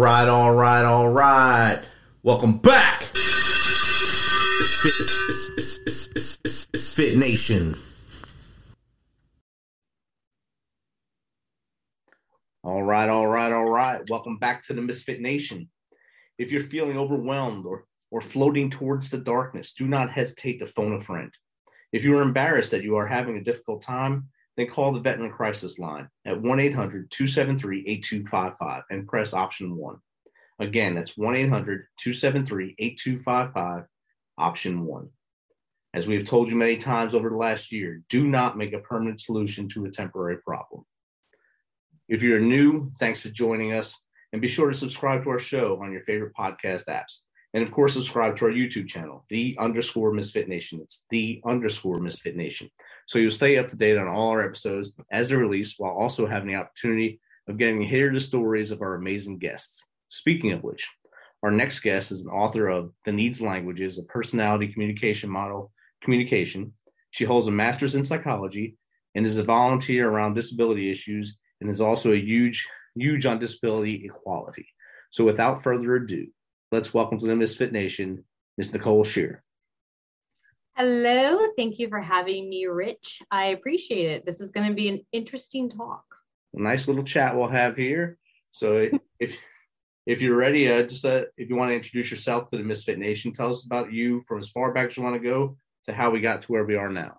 Right, all right, all right. Welcome back. It's Fit, it's, it's, it's, it's Fit Nation. All right, all right, all right. Welcome back to the Misfit Nation. If you're feeling overwhelmed or, or floating towards the darkness, do not hesitate to phone a friend. If you are embarrassed that you are having a difficult time, then call the Veteran Crisis Line at 1 800 273 8255 and press option one. Again, that's 1 800 273 8255, option one. As we have told you many times over the last year, do not make a permanent solution to a temporary problem. If you're new, thanks for joining us. And be sure to subscribe to our show on your favorite podcast apps. And of course, subscribe to our YouTube channel, the underscore Misfit Nation. It's the underscore Misfit Nation. So you'll stay up to date on all our episodes as they're released while also having the opportunity of getting to hear the stories of our amazing guests. Speaking of which, our next guest is an author of The Needs Languages, a personality communication model communication. She holds a master's in psychology and is a volunteer around disability issues and is also a huge, huge on disability equality. So without further ado, let's welcome to the Misfit Nation, Ms. Nicole Shir. Hello, thank you for having me, Rich. I appreciate it. This is going to be an interesting talk. A nice little chat we'll have here. So if if you're ready, uh, just uh, if you want to introduce yourself to the Misfit Nation, tell us about you from as far back as you want to go to how we got to where we are now.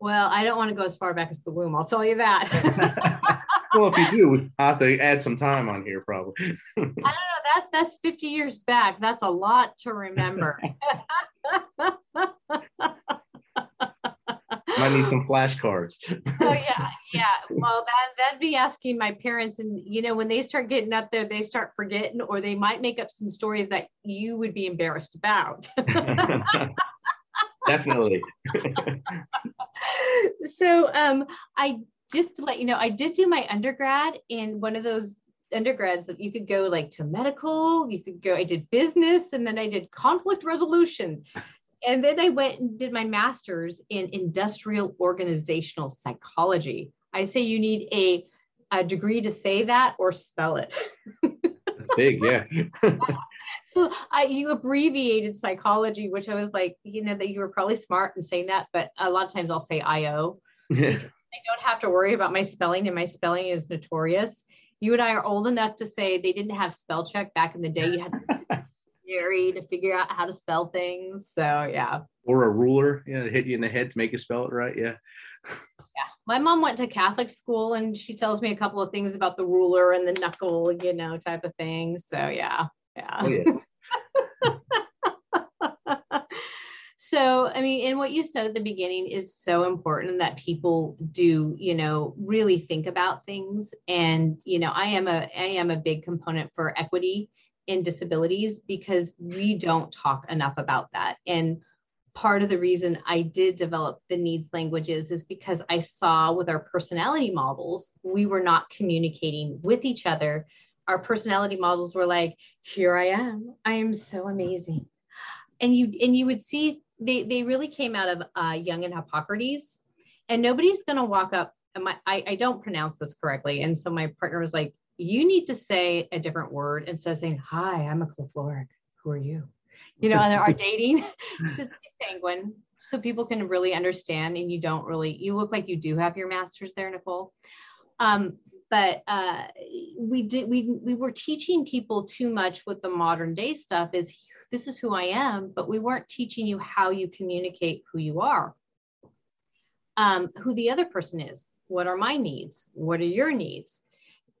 Well, I don't want to go as far back as the womb. I'll tell you that. well, if you do, I have to add some time on here, probably. I don't know. That's that's 50 years back. That's a lot to remember. Might need some flashcards. oh yeah, yeah. Well, that that'd be asking my parents, and you know, when they start getting up there, they start forgetting, or they might make up some stories that you would be embarrassed about. Definitely. so, um, I just to let you know, I did do my undergrad in one of those undergrads that you could go like to medical, you could go, I did business, and then I did conflict resolution. And then I went and did my master's in industrial organizational psychology. I say you need a, a degree to say that or spell it. That's big, yeah. so I, you abbreviated psychology, which I was like, you know, that you were probably smart in saying that, but a lot of times I'll say IO. Yeah. I don't have to worry about my spelling, and my spelling is notorious. You and I are old enough to say they didn't have spell check back in the day. You had to dictionary to figure out how to spell things. So yeah. Or a ruler, you know, to hit you in the head to make you spell it right. Yeah. Yeah. My mom went to Catholic school and she tells me a couple of things about the ruler and the knuckle, you know, type of thing. So yeah. Yeah. Oh, yeah. so i mean and what you said at the beginning is so important that people do you know really think about things. And you know i am a i am a big component for equity in disabilities because we don't talk enough about that. And part of the reason i did develop the needs languages is because i saw with our personality models we were not communicating with each other. Our personality models were like here i am. I am so amazing. And you and you would see they they really came out of uh, Jung and Hippocrates, and nobody's going to walk up. My, I, I don't pronounce this correctly, and so my partner was like, "You need to say a different word instead of saying hi. I'm a chlorophoric. Who are you?" You know, our dating. Just sanguine, so people can really understand, and you don't really. You look like you do have your master's there, Nicole. Um, but uh, we did we we were teaching people too much with the modern day stuff is this is who I am, but we weren't teaching you how you communicate who you are, um, who the other person is. What are my needs? What are your needs?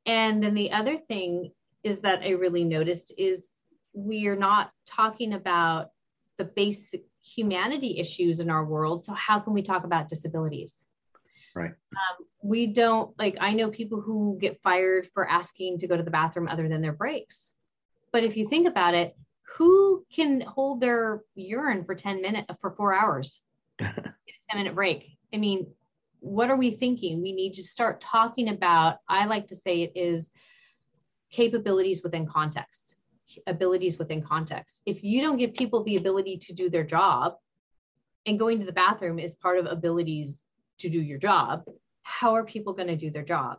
And then the other thing is that I really noticed is we are not talking about the basic humanity issues in our world. So how can we talk about disabilities? Right. Um, we don't like. I know people who get fired for asking to go to the bathroom other than their breaks. But if you think about it, who can hold their urine for 10 minutes for four hours? a 10 minute break. I mean, what are we thinking? We need to start talking about, I like to say it is capabilities within context, abilities within context. If you don't give people the ability to do their job, and going to the bathroom is part of abilities to do your job, how are people going to do their job?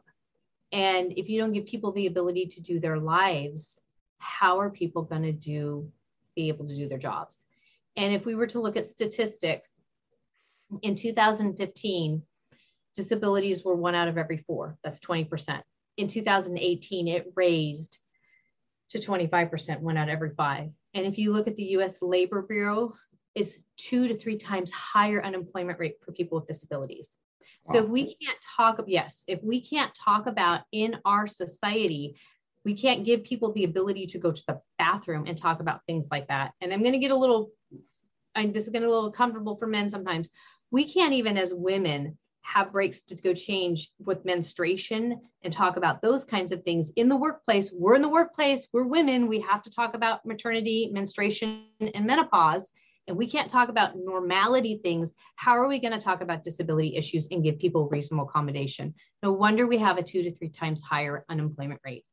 And if you don't give people the ability to do their lives, how are people going to do be able to do their jobs? And if we were to look at statistics in 2015 disabilities were one out of every four. That's 20% in 2018 it raised to 25% one out of every five. And if you look at the us labor bureau it's two to three times higher unemployment rate for people with disabilities. So if we can't talk, yes, if we can't talk about in our society, we can't give people the ability to go to the bathroom and talk about things like that. And I'm going to get a little, and this is going to get a little comfortable for men sometimes. We can't even as women have breaks to go change with menstruation and talk about those kinds of things in the workplace. We're in the workplace, we're women, we have to talk about maternity, menstruation, and menopause and we can't talk about normality things, how are we going to talk about disability issues and give people reasonable accommodation? No wonder we have a two to three times higher unemployment rate.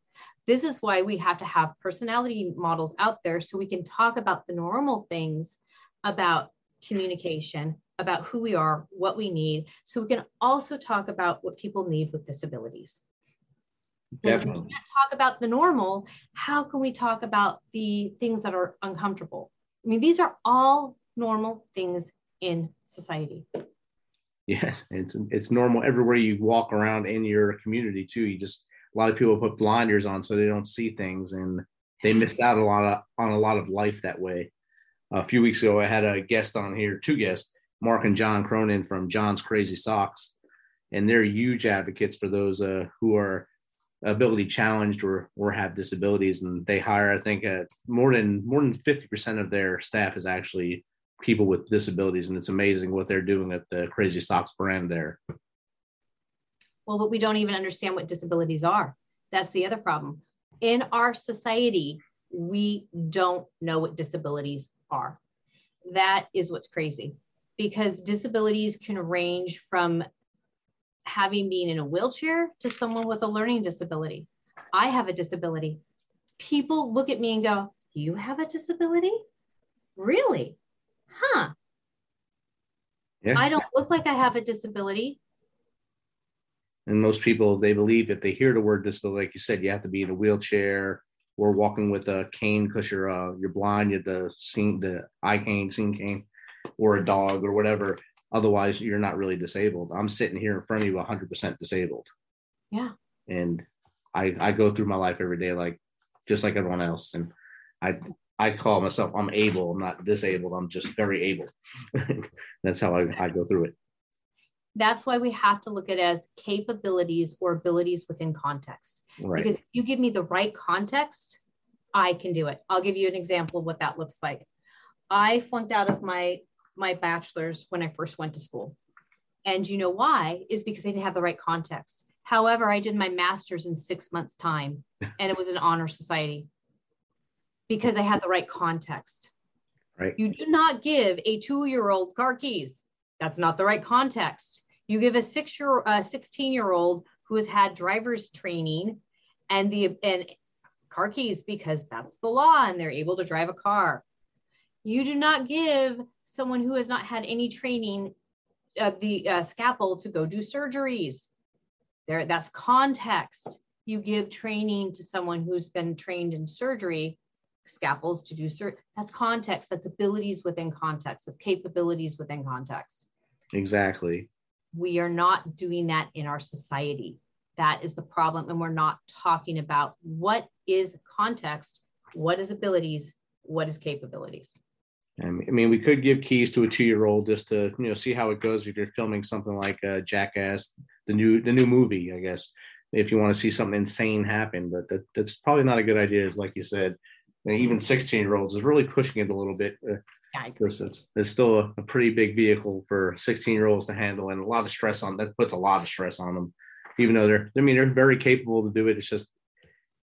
This is why we have to have personality models out there so we can talk about the normal things about communication, about who we are, what we need, so we can also talk about what people need with disabilities. Definitely. If we can't talk about the normal, how can we talk about the things that are uncomfortable? I mean, these are all normal things in society. Yes, it's it's normal everywhere you walk around in your community too. You just a lot of people put blinders on so they don't see things, and they miss out a lot of, on a lot of life that way. A few weeks ago, I had a guest on here, two guests, Mark and John Cronin from John's Crazy Socks, and they're huge advocates for those uh, who are ability challenged or or have disabilities and they hire i think uh, more than more than 50% of their staff is actually people with disabilities and it's amazing what they're doing at the crazy socks brand there well but we don't even understand what disabilities are that's the other problem in our society we don't know what disabilities are that is what's crazy because disabilities can range from having been in a wheelchair to someone with a learning disability. I have a disability. People look at me and go, You have a disability? Really? Huh. Yeah. I don't look like I have a disability. And most people, they believe if they hear the word disability, like you said, you have to be in a wheelchair or walking with a cane because you're uh, you're blind, you're the seeing the eye cane, seeing cane, or a dog or whatever. Otherwise, you're not really disabled. I'm sitting here in front of you 100% disabled. Yeah. And I, I go through my life every day like just like everyone else. And I I call myself I'm able. I'm not disabled. I'm just very able. That's how I, I go through it. That's why we have to look at it as capabilities or abilities within context. Right. Because if you give me the right context, I can do it. I'll give you an example of what that looks like. I flunked out of my my bachelor's when I first went to school. And you know why? Is because I didn't have the right context. However, I did my master's in six months' time and it was an honor society because I had the right context. Right. You do not give a two-year-old car keys. That's not the right context. You give a six-year, uh, 16-year-old who has had driver's training and the and car keys because that's the law and they're able to drive a car. You do not give someone who has not had any training of the uh, scalpel to go do surgeries. There, that's context. You give training to someone who's been trained in surgery, scalpels to do sur. That's context. That's abilities within context. That's capabilities within context. Exactly. We are not doing that in our society. That is the problem, and we're not talking about what is context, what is abilities, what is capabilities. I mean, we could give keys to a two-year-old just to you know see how it goes if you're filming something like uh, Jackass, the new the new movie, I guess, if you want to see something insane happen. But that, that's probably not a good idea, as like you said. Even 16-year-olds is really pushing it a little bit. Uh, it's, it's still a, a, pretty big vehicle for 16-year-olds to handle, and a lot of stress on that puts a lot of stress on them. Even though they're, I mean, they're very capable to do it. It's just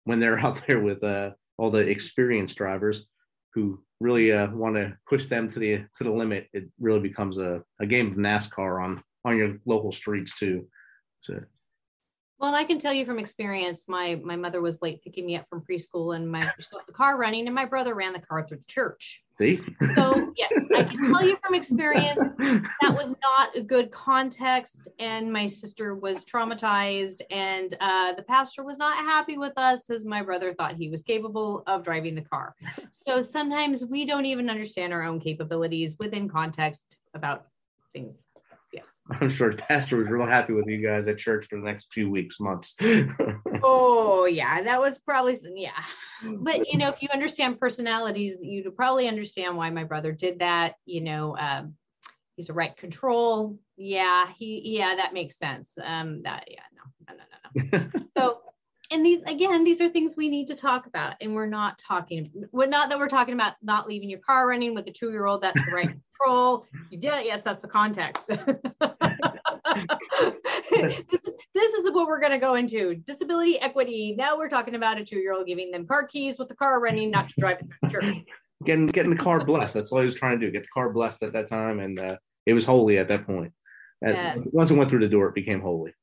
when they're out there with uh, all the experienced drivers who really uh, want to push them to the to the limit, it really becomes a, a game of NASCAR on on your local streets too. So Well, I can tell you from experience, my my mother was late picking me up from preschool, and my she left the car running, and my brother ran the car through the church. See? So yes, I can tell you from experience that was not a good context, and my sister was traumatized, and uh, the pastor was not happy with us as my brother thought he was capable of driving the car. So sometimes we don't even understand our own capabilities within context about things. I'm sure pastor was real happy with you guys at church for the next few weeks, months. oh yeah, that was probably yeah. But you know, if you understand personalities, you'd probably understand why my brother did that. You know, um, he's a right control. Yeah, he yeah, that makes sense. Um, that yeah, no, no, no, no. so and these again these are things we need to talk about and we're not talking well, not that we're talking about not leaving your car running with a two year old that's the right control. You did it. Yes that's the context. This, this is what we're going to go into. Disability equity. Now we're talking about a two year old giving them car keys with the car running not to drive it to church. Getting getting the car blessed. That's all he was trying to do get the car blessed at that time and uh, it was holy at that point. Yes. once it went through the door it became holy.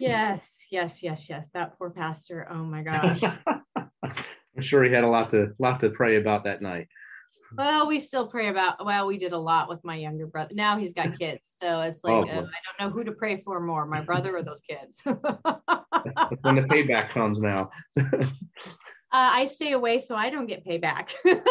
Yes yes, yes, yes. That poor pastor. Oh my gosh. I'm sure he had a lot to lot to pray about that night. Well, we still pray about. Well, we did a lot with my younger brother. Now he's got kids, so it's like oh, uh, I don't know who to pray for more, my brother or those kids. when the payback comes now. uh, I stay away so I don't get payback.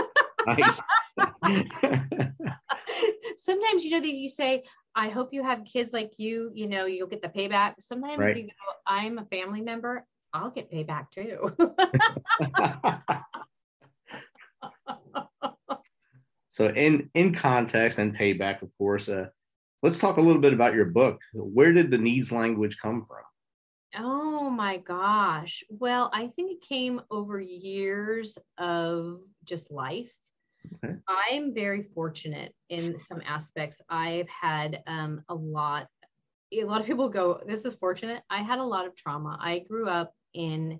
Sometimes you know that you say, I hope you have kids like you, you know, you'll get the payback. Sometimes right. you go, I'm a family member, I'll get payback too. so in in context and payback, of course, uh, let's talk a little bit about your book. Where did the needs language come from? Oh my gosh. Well, I think it came over years of just life Okay. I'm very fortunate in some aspects. I've had um, a lot. A lot of people go, "This is fortunate." I had a lot of trauma. I grew up in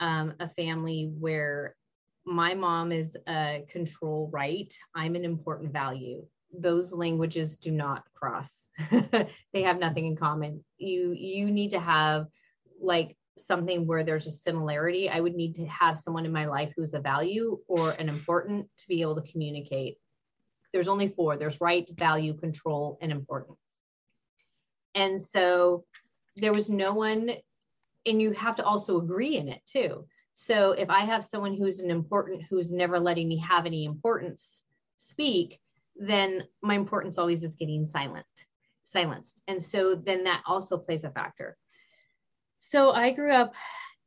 um, a family where my mom is a control right. I'm an important value. Those languages do not cross. they have nothing in common. You you need to have like something where there's a similarity, I would need to have someone in my life who's a value or an important to be able to communicate. There's only four there's right, value, control, and important. And so there was no one, and you have to also agree in it too. So if I have someone who's an important, who's never letting me have any importance speak, then my importance always is getting silent, silenced. And so then that also plays a factor. So I grew up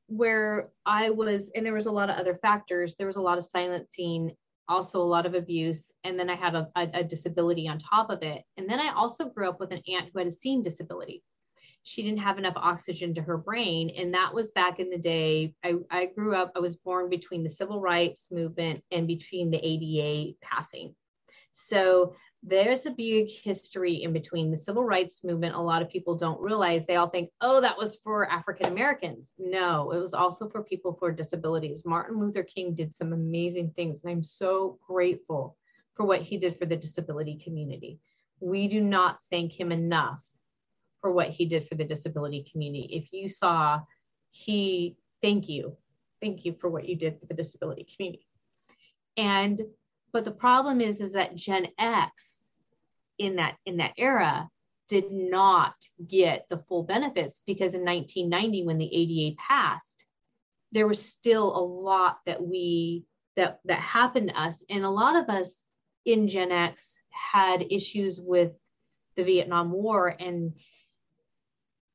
where I was, and there was a lot of other factors. There was a lot of silencing, also a lot of abuse, and then I had a, a, a disability on top of it. And then I also grew up with an aunt who had a seeing disability. She didn't have enough oxygen to her brain. And that was back in the day. I, I grew up, I was born between the civil rights movement and between the ADA passing. So there's a big history in between the civil rights movement. A lot of people don't realize they all think, oh, that was for African Americans. No, it was also for people for disabilities. Martin Luther King did some amazing things, and I'm so grateful for what he did for the disability community. We do not thank him enough for what he did for the disability community. If you saw, he, thank you. Thank you for what you did for the disability community. And but the problem is, is that Gen X in that in that era did not get the full benefits because in 1990, when the ADA passed, there was still a lot that we that that happened to us, and a lot of us in Gen X had issues with the Vietnam War, and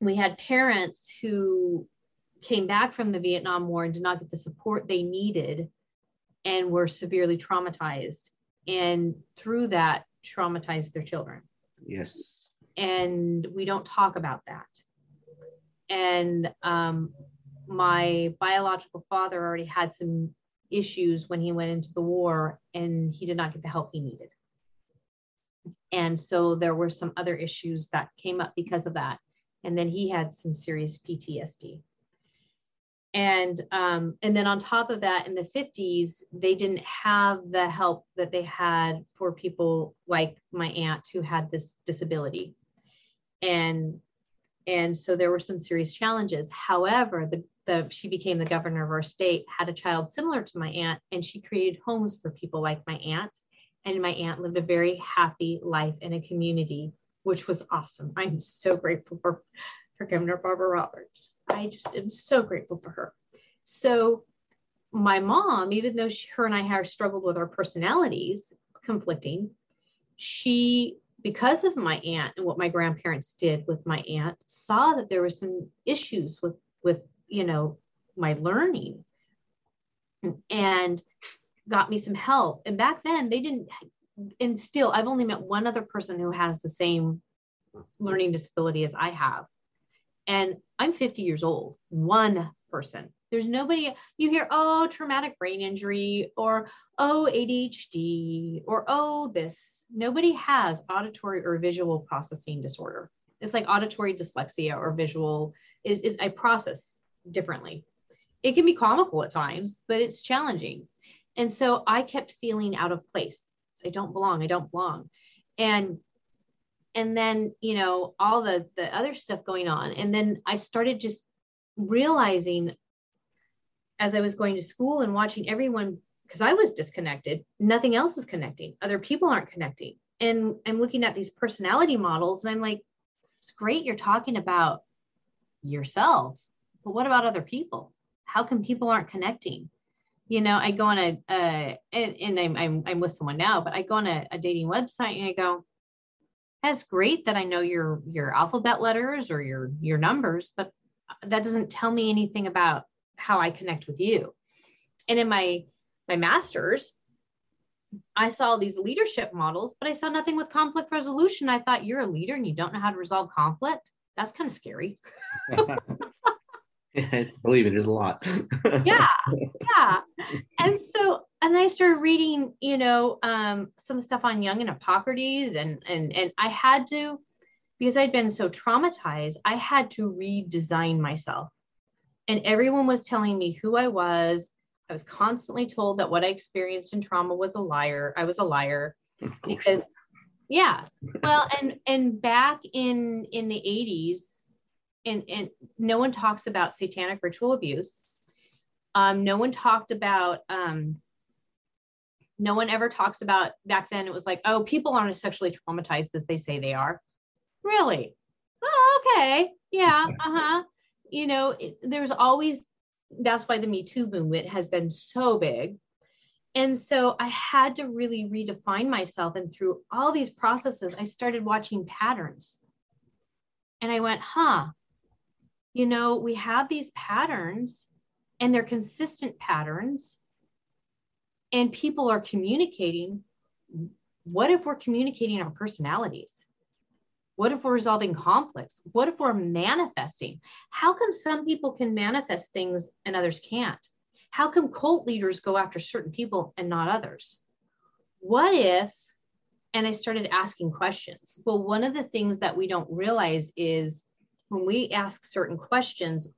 we had parents who came back from the Vietnam War and did not get the support they needed and were severely traumatized and through that traumatized their children. Yes. And we don't talk about that. And um, my biological father already had some issues when he went into the war and he did not get the help he needed. And so there were some other issues that came up because of that. And then he had some serious ptsd and um, and then on top of that in the 50s they didn't have the help that they had for people like my aunt who had this disability and and so there were some serious challenges. However, the, the she became the governor of our state, had a child similar to my aunt, and she created homes for people like my aunt. And my aunt lived a very happy life in a community, which was awesome. I'm so grateful for, for Governor Barbara Roberts. I just am so grateful for her. So my mom, even though she, her and I have struggled with our personalities conflicting, she because of my aunt and what my grandparents did with my aunt saw that there were some issues with with you know my learning and got me some help and back then they didn't and still i've only met one other person who has the same learning disability as i have and i'm 50 years old one person there's nobody you hear oh traumatic brain injury or oh, ADHD or oh, this. Nobody has auditory or visual processing disorder. It's like auditory dyslexia or visual is, is I process differently. It can be comical at times, but it's challenging. And so I kept feeling out of place. I don't belong. I don't belong. And and then you know all the the other stuff going on and then i started just realizing as i was going to school and watching everyone because I was disconnected. Nothing else is connecting. Other people aren't connecting. And I'm looking at these personality models and I'm like, it's great you're talking about yourself, but what about other people? How come people aren't connecting? You know, I go on a, uh, and, and I'm, I'm, I'm with someone now, but I go on a, a dating website and I go, that's great that I know your, your alphabet letters or your, your numbers, but that doesn't tell me anything about how I connect with you. And in my my master's, I saw these leadership models, but I saw nothing with conflict resolution. I thought you're a leader and you don't know how to resolve conflict. That's kind of scary. believe it, there's a lot. yeah, yeah. And so, and then I started reading, you know, um, some stuff on Jung and Hippocrates, and and and I had to, because I'd been so traumatized, I had to redesign myself. And everyone was telling me who I was, I was constantly told that what I experienced in trauma was a liar. I was a liar because yeah. Well, and and back in in the 80s and and no one talks about satanic ritual abuse. Um, no one talked about um, no one ever talks about back then it was like oh people aren't as sexually traumatized as they say they are really oh okay yeah uh-huh you know it, there's always that's why the Me Too movement has been so big. And so I had to really redefine myself. And through all these processes, I started watching patterns. And I went, huh, you know, we have these patterns and they're consistent patterns, and people are communicating. What if we're communicating our personalities? What if we're resolving conflicts? What if we're manifesting? How come some people can manifest things and others can't? How come cult leaders go after certain people and not others? What if, and I started asking questions. Well, one of the things that we don't realize is when we ask certain questions,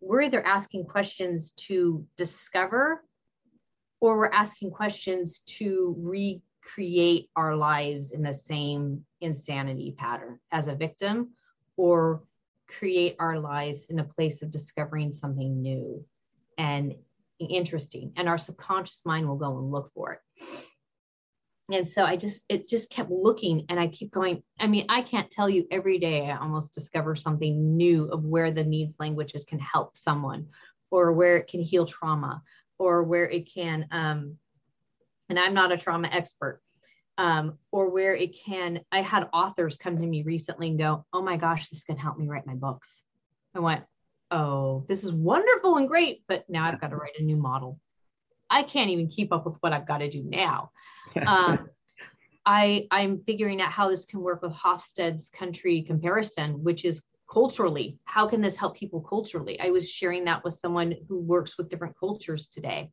we're either asking questions to discover or we're asking questions to recreate our lives in the same insanity pattern as a victim or create our lives in a place of discovering something new and interesting. And our subconscious mind will go and look for it. And so i just it just kept looking and i keep going. I mean i can't tell you every day i almost discover something new of where the needs languages can help someone or where it can heal trauma or where it can um, and I'm not a trauma expert, um, or where it can, I had authors come to me recently and go, Oh my gosh, this can help me write my books. I went, Oh, this is wonderful and great, but now I've got to write a new model. I can't even keep up with what I've got to do now. Um, I, I'm figuring out how this can work with Hofstede's country comparison, which is culturally. How can this help people culturally? I was sharing that with someone who works with different cultures today.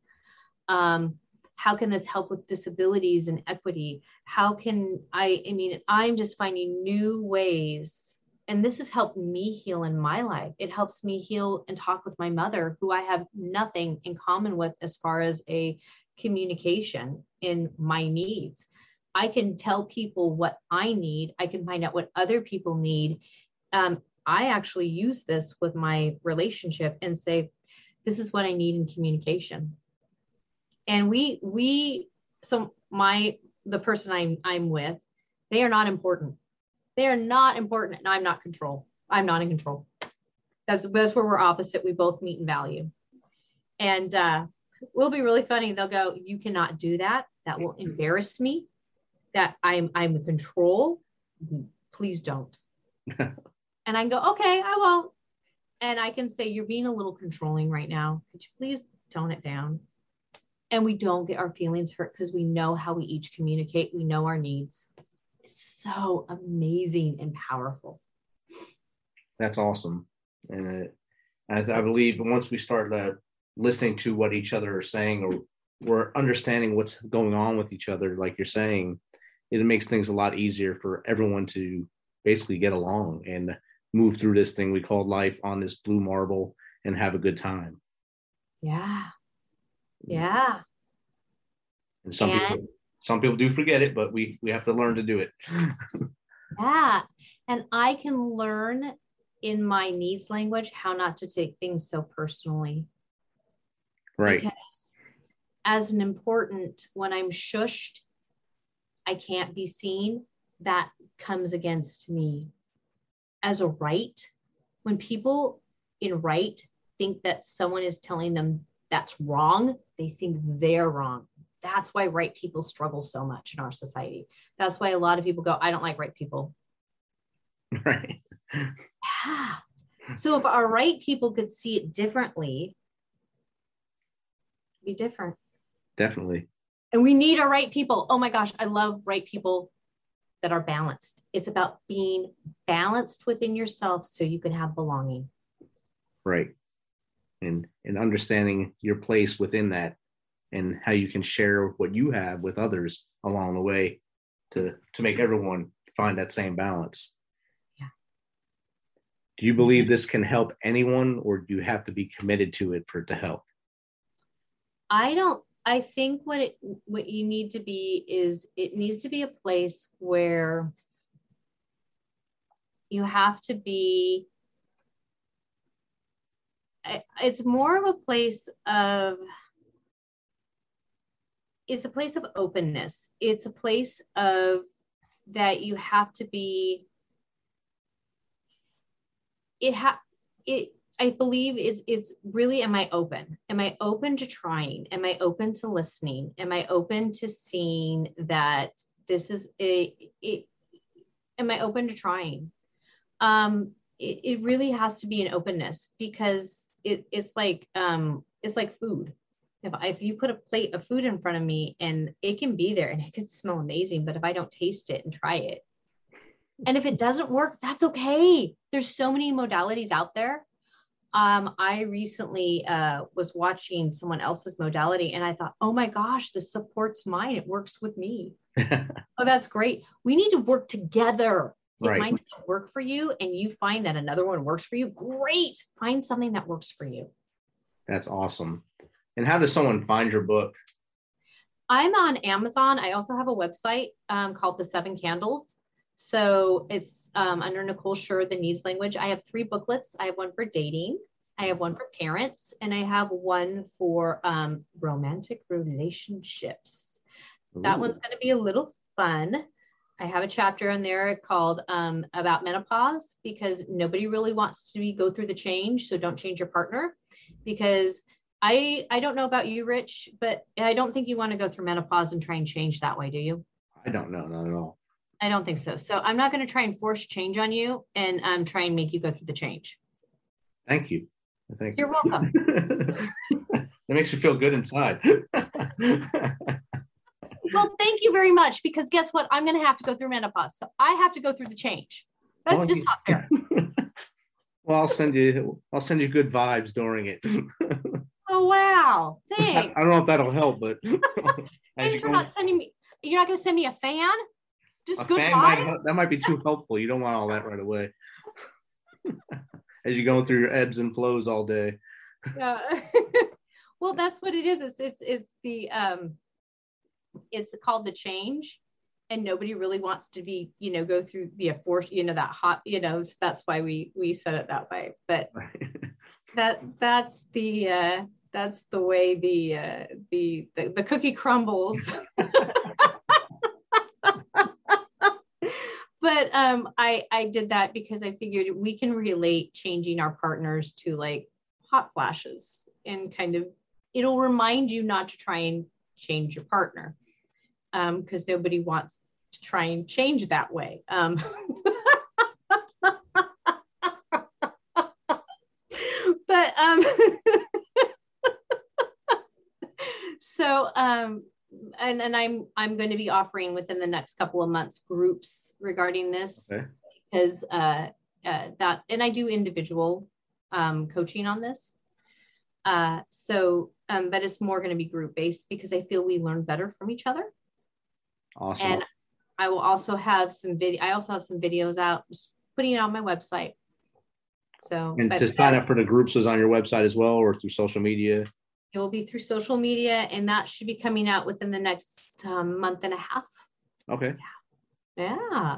Um, how can this help with disabilities and equity how can i i mean i'm just finding new ways and this has helped me heal in my life it helps me heal and talk with my mother who i have nothing in common with as far as a communication in my needs i can tell people what i need i can find out what other people need um, I actually use this with my relationship and say, this is what I need in communication. And we, we, so my, the person I'm, I'm with, they are not important. They are not important and I'm not control. I'm not in control. That's, that's where we're opposite. We both meet in value. And uh, will be really funny. They'll go, you cannot do that. That will embarrass me. That I'm I'm in control. Please don't. and I can go, okay, I won't. And I can say, you're being a little controlling right now. Could you please tone it down? And we don't get our feelings hurt because we know how we each communicate. We know our needs. It's so amazing and powerful. That's awesome. And I, I believe once we start uh, listening to what each other are saying or we're understanding what's going on with each other, like you're saying, it makes things a lot easier for everyone to basically get along and move through this thing we call life on this blue marble and have a good time. Yeah. Mm. Yeah. And some and, people some people do forget it, but we we have to learn to do it. yeah. And I can learn in my needs language how not to take things so personally. Right. Because as an important, when I'm shushed, I can't be seen, that comes against me. As a right, when people in right think that someone is telling them that's wrong, they think they're wrong. That's why right people struggle so much in our society. That's why a lot of people go, I don't like right people. Right. Yeah. So if our right people could see it differently, be different. Definitely. And we need our right people. Oh my gosh, I love right people that are balanced. It's about being balanced within yourself so you can have belonging. Right. And and understanding your place within that and how you can share what you have with others along the way to to make everyone find that same balance. Yeah. Do you believe this can help anyone or do you have to be committed to it for it to help? I don't I think what it what you need to be is it needs to be a place where you have to be it's more of a place of it's a place of openness. It's a place of that you have to be it ha it I believe it's it's really am I open? Am I open to trying? Am I open to listening? Am I open to seeing that this is a it, am I open to trying? Um it, it really has to be an openness because it, it's like um it's like food. If, if you put a plate of food in front of me and it can be there and it could smell amazing, but if I don't taste it and try it, and if it doesn't work, that's okay. There's so many modalities out there um, I recently uh, was watching someone else's modality and I thought, oh my gosh, this supports mine. It works with me. oh, that's great. We need to work together. If right. mine doesn't work for you and you find that another one works for you, great. Find something that works for you. That's awesome. And how does someone find your book? I'm on Amazon. I also have a website um, called The Seven Candles. So it's um, under Nicole Shir, the needs language. I have three booklets. I have one for dating, I have one for parents, and I have one for um, romantic relationships. Ooh. That one's going to be a little fun. I have a chapter in there called um, about menopause because nobody really wants to be, go through the change. So don't change your partner because I I don't know about you, Rich, but I don't think you want to go through menopause and try and change that way, do you? I don't know, not at all. I don't think so. So I'm not going to try and force change on you and um, try and make you go through the change. Thank you. Thank You're you. welcome. that makes me feel good inside. well, thank you very much because guess what? I'm going to have to go through menopause. So I have to go through the change. That's just not fair. well, I'll send you I'll send you good vibes during it. oh wow. Thanks. I, I, don't know if that'll help, but thanks for not sending me you're not going to send me a fan? Just a good fan might, that might be too helpful. You don't want all that right away. As you're going through your ebbs and flows all day. Yeah. well, that's what it is. It's it's it's the um it's called the change. and nobody really wants to be you know go through be a force you know that hot you know that's why we we said it that way but that that's the uh that's the way the uh the the, the cookie crumbles but um i i did that because i figured we can relate changing our partners to like hot flashes and kind of it'll remind you not to try and change your partner because um, nobody wants to try and change that way. Um, but um, so um, and and I'm I'm going to be offering within the next couple of months groups regarding this okay. because uh, uh, that and I do individual um, coaching on this. Uh, so, um, but it's more going to be group based because I feel we learn better from each other. Awesome. And I will also have some video. I also have some videos out, just putting it on my website. So, and to sign up for the groups is on your website as well, or through social media. It will be through social media, and that should be coming out within the next um, month and a half. Okay. Yeah. yeah.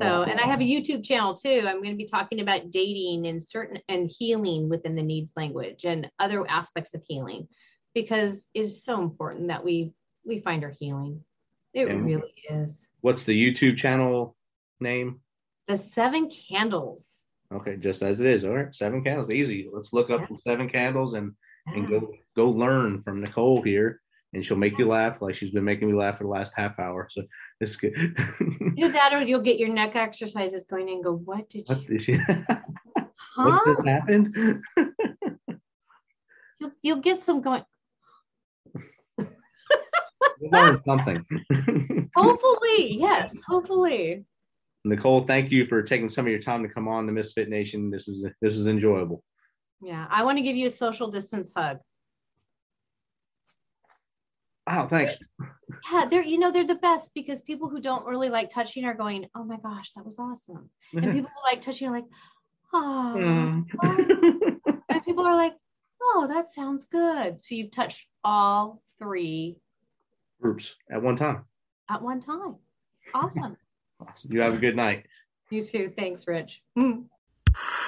So, and I have a YouTube channel too. I'm going to be talking about dating and certain and healing within the needs language and other aspects of healing because it's so important that we we find our healing. It and really is. What's the YouTube channel name? The Seven Candles. Okay, just as it is. All right, Seven Candles, easy. Let's look up yeah. the Seven Candles and. And go go learn from Nicole here, and she'll make you laugh like she's been making me laugh for the last half hour. So it's good. Either that, or you'll get your neck exercises going and go, "What did what you?" Did huh? What just happened? you'll you'll get some going learn something. hopefully, yes, hopefully. Nicole, thank you for taking some of your time to come on the Misfit Nation. This was this was enjoyable. Yeah, I want to give you a social distance hug. Wow, thanks. Yeah, they're you know they're the best because people who don't really like touching are going, oh my gosh, that was awesome, and people who like touching are like, oh, mm. oh. and people are like, oh, that sounds good. So you've touched all three groups at one time. At one time. Awesome. awesome. You have a good night. You too. Thanks, Rich.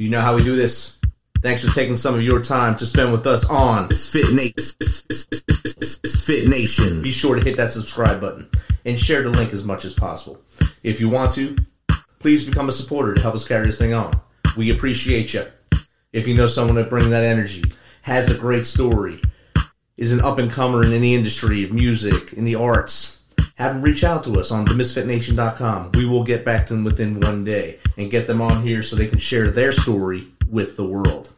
You know how we do this. Thanks for taking some of your time to spend with us on Fit Nation. Fit Nation. Be sure to hit that subscribe button and share the link as much as possible. If you want to, please become a supporter to help us carry this thing on. We appreciate you. If you know someone that brings that energy, has a great story, is an up and comer in any industry of music, in the arts, have them reach out to us on themisfitnation.com. We will get back to them within one day and get them on here so they can share their story with the world.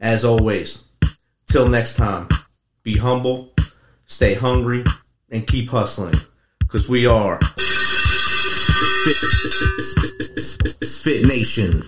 As always, till next time, be humble, stay hungry, and keep hustling because we are Fit Nation.